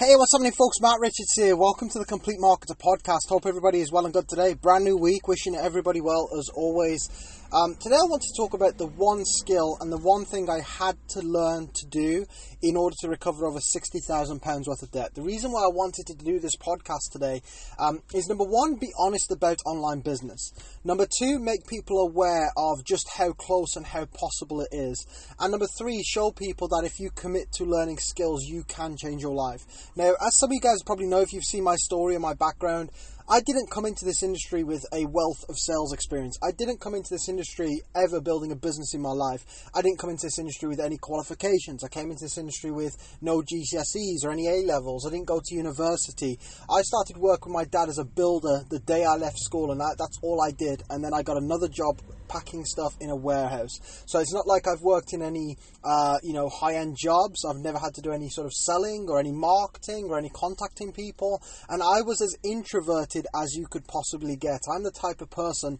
Hey, what's happening, folks? Matt Richards here. Welcome to the Complete Marketer podcast. Hope everybody is well and good today. Brand new week. Wishing everybody well as always. Um, today, I want to talk about the one skill and the one thing I had to learn to do in order to recover over £60,000 worth of debt. The reason why I wanted to do this podcast today um, is number one, be honest about online business. Number two, make people aware of just how close and how possible it is. And number three, show people that if you commit to learning skills, you can change your life. Now, as some of you guys probably know if you've seen my story and my background, I didn't come into this industry with a wealth of sales experience. I didn't come into this industry ever building a business in my life. I didn't come into this industry with any qualifications. I came into this industry with no GCSEs or any A levels. I didn't go to university. I started work with my dad as a builder the day I left school, and that, that's all I did. And then I got another job packing stuff in a warehouse. So it's not like I've worked in any, uh, you know, high end jobs. I've never had to do any sort of selling or any marketing or any contacting people. And I was as introverted as you could possibly get. I'm the type of person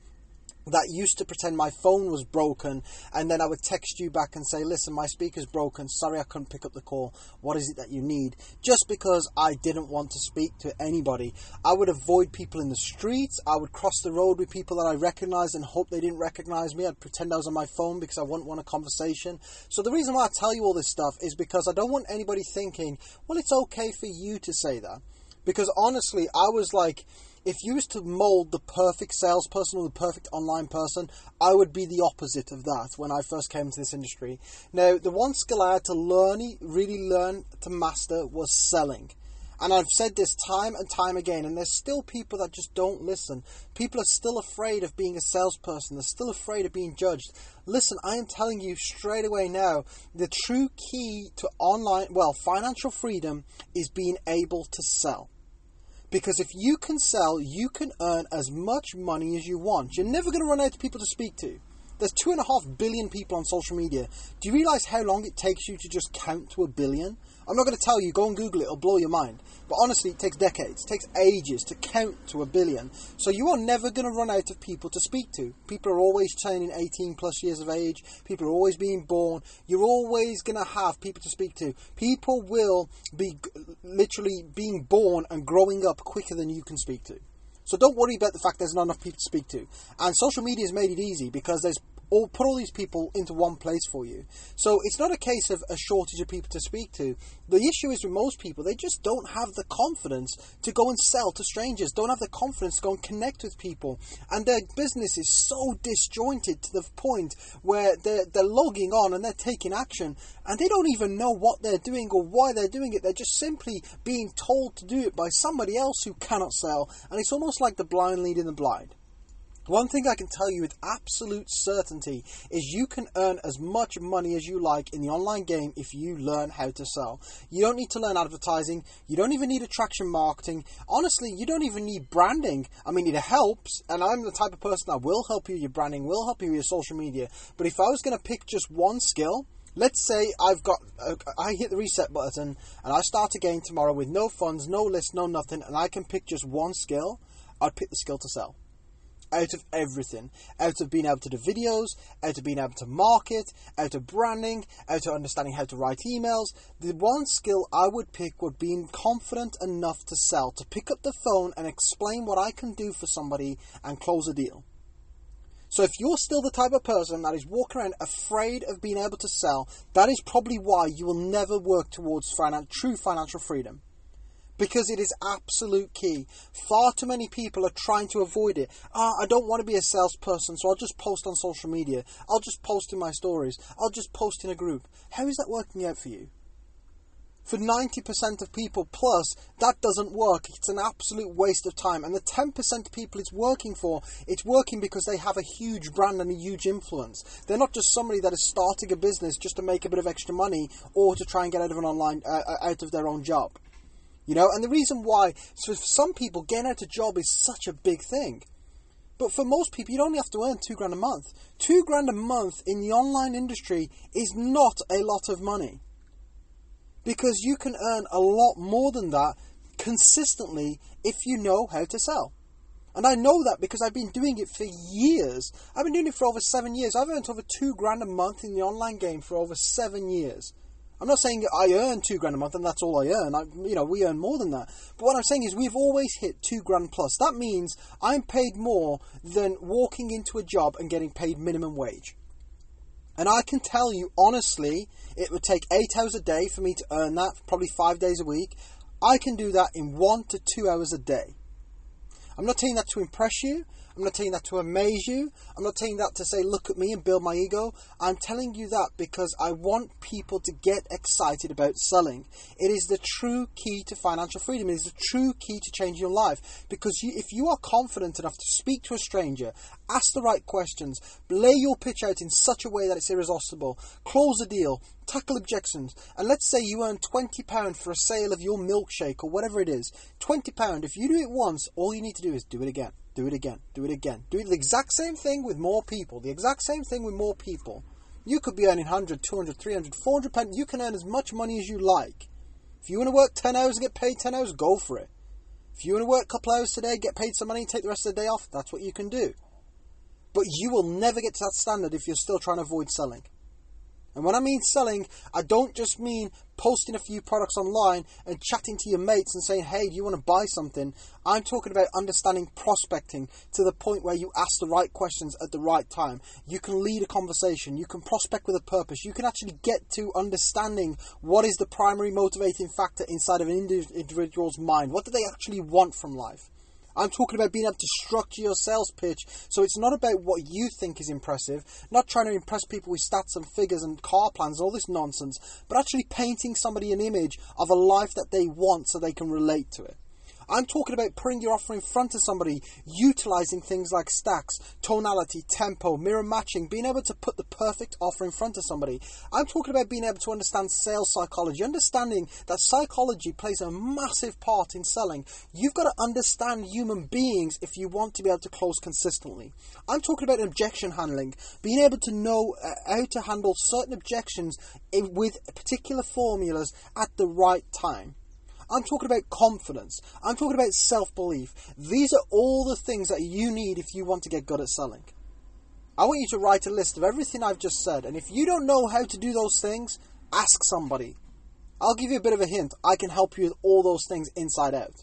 that used to pretend my phone was broken and then I would text you back and say, listen, my speaker's broken. Sorry I couldn't pick up the call. What is it that you need? Just because I didn't want to speak to anybody. I would avoid people in the streets. I would cross the road with people that I recognized and hope they didn't recognize me. I'd pretend I was on my phone because I wouldn't want a conversation. So the reason why I tell you all this stuff is because I don't want anybody thinking, well, it's okay for you to say that. Because honestly, I was like, if you was to mold the perfect salesperson or the perfect online person, I would be the opposite of that when I first came into this industry. Now, the one skill I had to learn, really learn to master, was selling. And I've said this time and time again, and there's still people that just don't listen. People are still afraid of being a salesperson, they're still afraid of being judged. Listen, I am telling you straight away now the true key to online, well, financial freedom is being able to sell. Because if you can sell, you can earn as much money as you want. You're never going to run out of people to speak to. There's two and a half billion people on social media. Do you realize how long it takes you to just count to a billion? I'm not going to tell you, go and Google it, it'll blow your mind. But honestly, it takes decades, it takes ages to count to a billion. So you are never going to run out of people to speak to. People are always turning 18 plus years of age, people are always being born. You're always going to have people to speak to. People will be literally being born and growing up quicker than you can speak to. So don't worry about the fact there's not enough people to speak to. And social media has made it easy because there's all put all these people into one place for you. So it's not a case of a shortage of people to speak to. The issue is with most people, they just don't have the confidence to go and sell to strangers, don't have the confidence to go and connect with people. And their business is so disjointed to the point where they're, they're logging on and they're taking action and they don't even know what they're doing or why they're doing it. They're just simply being told to do it by somebody else who cannot sell. And it's almost like the blind leading the blind. One thing I can tell you with absolute certainty is you can earn as much money as you like in the online game if you learn how to sell. You don't need to learn advertising, you don't even need attraction marketing. Honestly, you don't even need branding. I mean, it helps, and I'm the type of person that will help you your branding, will help you with your social media. But if I was going to pick just one skill, let's say I've got, uh, I hit the reset button and I start again tomorrow with no funds, no list, no nothing, and I can pick just one skill, I'd pick the skill to sell out of everything. Out of being able to do videos, out of being able to market, out of branding, out of understanding how to write emails. The one skill I would pick would be confident enough to sell, to pick up the phone and explain what I can do for somebody and close a deal. So if you're still the type of person that is walking around afraid of being able to sell, that is probably why you will never work towards finan- true financial freedom because it is absolute key. Far too many people are trying to avoid it. Ah, I don't want to be a salesperson, so I'll just post on social media. I'll just post in my stories. I'll just post in a group. How is that working out for you? For 90% of people plus, that doesn't work. It's an absolute waste of time. And the 10% of people it's working for, it's working because they have a huge brand and a huge influence. They're not just somebody that is starting a business just to make a bit of extra money or to try and get out of an online, uh, uh out of their own job. You know, and the reason why, so for some people, getting out a job is such a big thing. But for most people, you'd only have to earn two grand a month. Two grand a month in the online industry is not a lot of money. Because you can earn a lot more than that consistently if you know how to sell. And I know that because I've been doing it for years. I've been doing it for over seven years. I've earned over two grand a month in the online game for over seven years. I'm not saying I earn two grand a month and that's all I earn. I, you know, we earn more than that. But what I'm saying is we've always hit two grand plus. That means I'm paid more than walking into a job and getting paid minimum wage. And I can tell you honestly, it would take eight hours a day for me to earn that, probably five days a week. I can do that in one to two hours a day. I'm not saying that to impress you. I'm not telling that to amaze you. I'm not telling that to say, look at me and build my ego. I'm telling you that because I want people to get excited about selling. It is the true key to financial freedom. It is the true key to changing your life. Because you, if you are confident enough to speak to a stranger, ask the right questions, lay your pitch out in such a way that it's irresistible, close a deal, tackle objections, and let's say you earn £20 for a sale of your milkshake or whatever it is. £20, if you do it once, all you need to do is do it again do it again, do it again. Do the exact same thing with more people, the exact same thing with more people. You could be earning 100, 200, 300, 400 pounds. You can earn as much money as you like. If you want to work 10 hours and get paid 10 hours, go for it. If you want to work a couple hours today, get paid some money, take the rest of the day off, that's what you can do. But you will never get to that standard if you're still trying to avoid selling. And when I mean selling, I don't just mean posting a few products online and chatting to your mates and saying, hey, do you want to buy something? I'm talking about understanding prospecting to the point where you ask the right questions at the right time. You can lead a conversation, you can prospect with a purpose, you can actually get to understanding what is the primary motivating factor inside of an individual's mind. What do they actually want from life? I'm talking about being able to structure your sales pitch so it's not about what you think is impressive, not trying to impress people with stats and figures and car plans and all this nonsense, but actually painting somebody an image of a life that they want so they can relate to it. I'm talking about putting your offer in front of somebody, utilizing things like stacks, tonality, tempo, mirror matching, being able to put the perfect offer in front of somebody. I'm talking about being able to understand sales psychology, understanding that psychology plays a massive part in selling. You've got to understand human beings if you want to be able to close consistently. I'm talking about objection handling, being able to know uh, how to handle certain objections with particular formulas at the right time. I'm talking about confidence. I'm talking about self belief. These are all the things that you need if you want to get good at selling. I want you to write a list of everything I've just said, and if you don't know how to do those things, ask somebody. I'll give you a bit of a hint. I can help you with all those things inside out.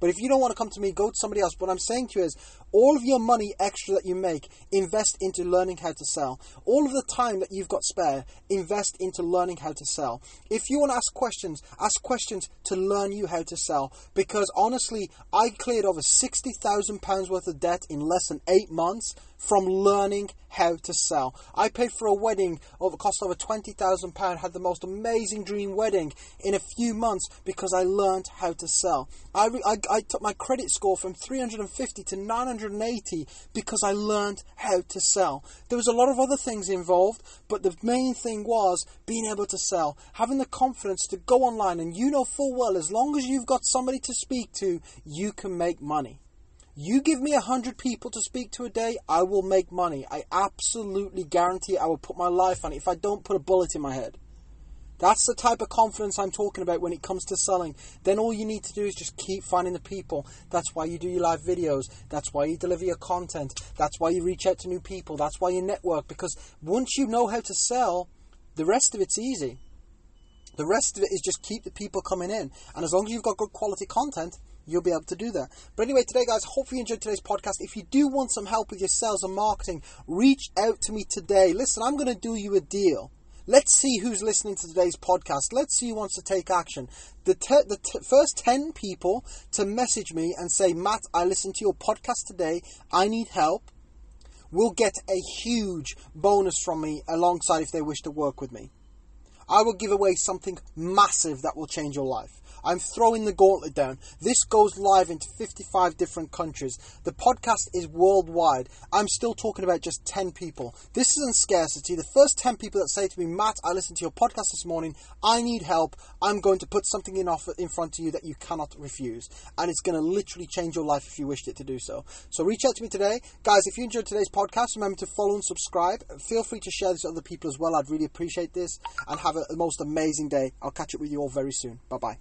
But if you don't want to come to me, go to somebody else. What I'm saying to you is all of your money extra that you make, invest into learning how to sell. All of the time that you've got spare, invest into learning how to sell. If you want to ask questions, ask questions to learn you how to sell. Because honestly, I cleared over £60,000 worth of debt in less than eight months from learning how to sell. I paid for a wedding over cost over twenty thousand pound. Had the most amazing dream wedding in a few months because I learned how to sell. I, re- I, I took my credit score from three hundred and fifty to nine hundred and eighty because I learned how to sell. There was a lot of other things involved, but the main thing was being able to sell, having the confidence to go online, and you know full well as long as you've got somebody to speak to, you can make money. You give me a hundred people to speak to a day, I will make money. I absolutely guarantee I will put my life on it if I don't put a bullet in my head. That's the type of confidence I'm talking about when it comes to selling. Then all you need to do is just keep finding the people. That's why you do your live videos. That's why you deliver your content. That's why you reach out to new people. That's why you network. Because once you know how to sell, the rest of it's easy. The rest of it is just keep the people coming in. And as long as you've got good quality content, you'll be able to do that. But anyway, today, guys, hopefully you enjoyed today's podcast. If you do want some help with your sales and marketing, reach out to me today. Listen, I'm going to do you a deal. Let's see who's listening to today's podcast. Let's see who wants to take action. The, te- the t- first 10 people to message me and say, Matt, I listened to your podcast today. I need help. Will get a huge bonus from me alongside if they wish to work with me. I will give away something massive that will change your life. I'm throwing the gauntlet down. This goes live into 55 different countries. The podcast is worldwide. I'm still talking about just 10 people. This isn't scarcity. The first 10 people that say to me, Matt, I listened to your podcast this morning. I need help. I'm going to put something in offer in front of you that you cannot refuse. And it's going to literally change your life if you wished it to do so. So reach out to me today. Guys, if you enjoyed today's podcast, remember to follow and subscribe. Feel free to share this with other people as well. I'd really appreciate this. And have a, most amazing day. I'll catch up with you all very soon. Bye bye.